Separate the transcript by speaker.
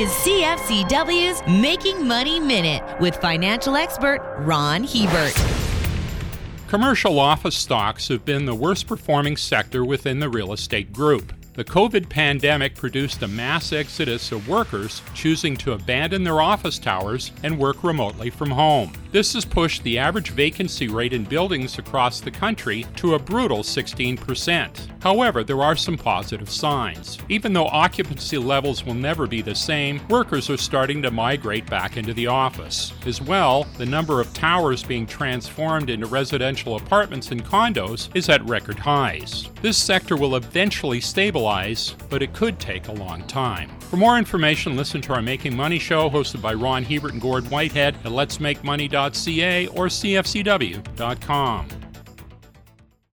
Speaker 1: is CFCW's Making Money Minute with financial expert Ron Hebert.
Speaker 2: Commercial office stocks have been the worst performing sector within the real estate group. The COVID pandemic produced a mass exodus of workers choosing to abandon their office towers and work remotely from home. This has pushed the average vacancy rate in buildings across the country to a brutal 16%. However, there are some positive signs. Even though occupancy levels will never be the same, workers are starting to migrate back into the office. As well, the number of towers being transformed into residential apartments and condos is at record highs. This sector will eventually stabilize, but it could take a long time. For more information, listen to our Making Money show hosted by Ron Hebert and Gord Whitehead at letsmakemoney.ca or cfcw.com.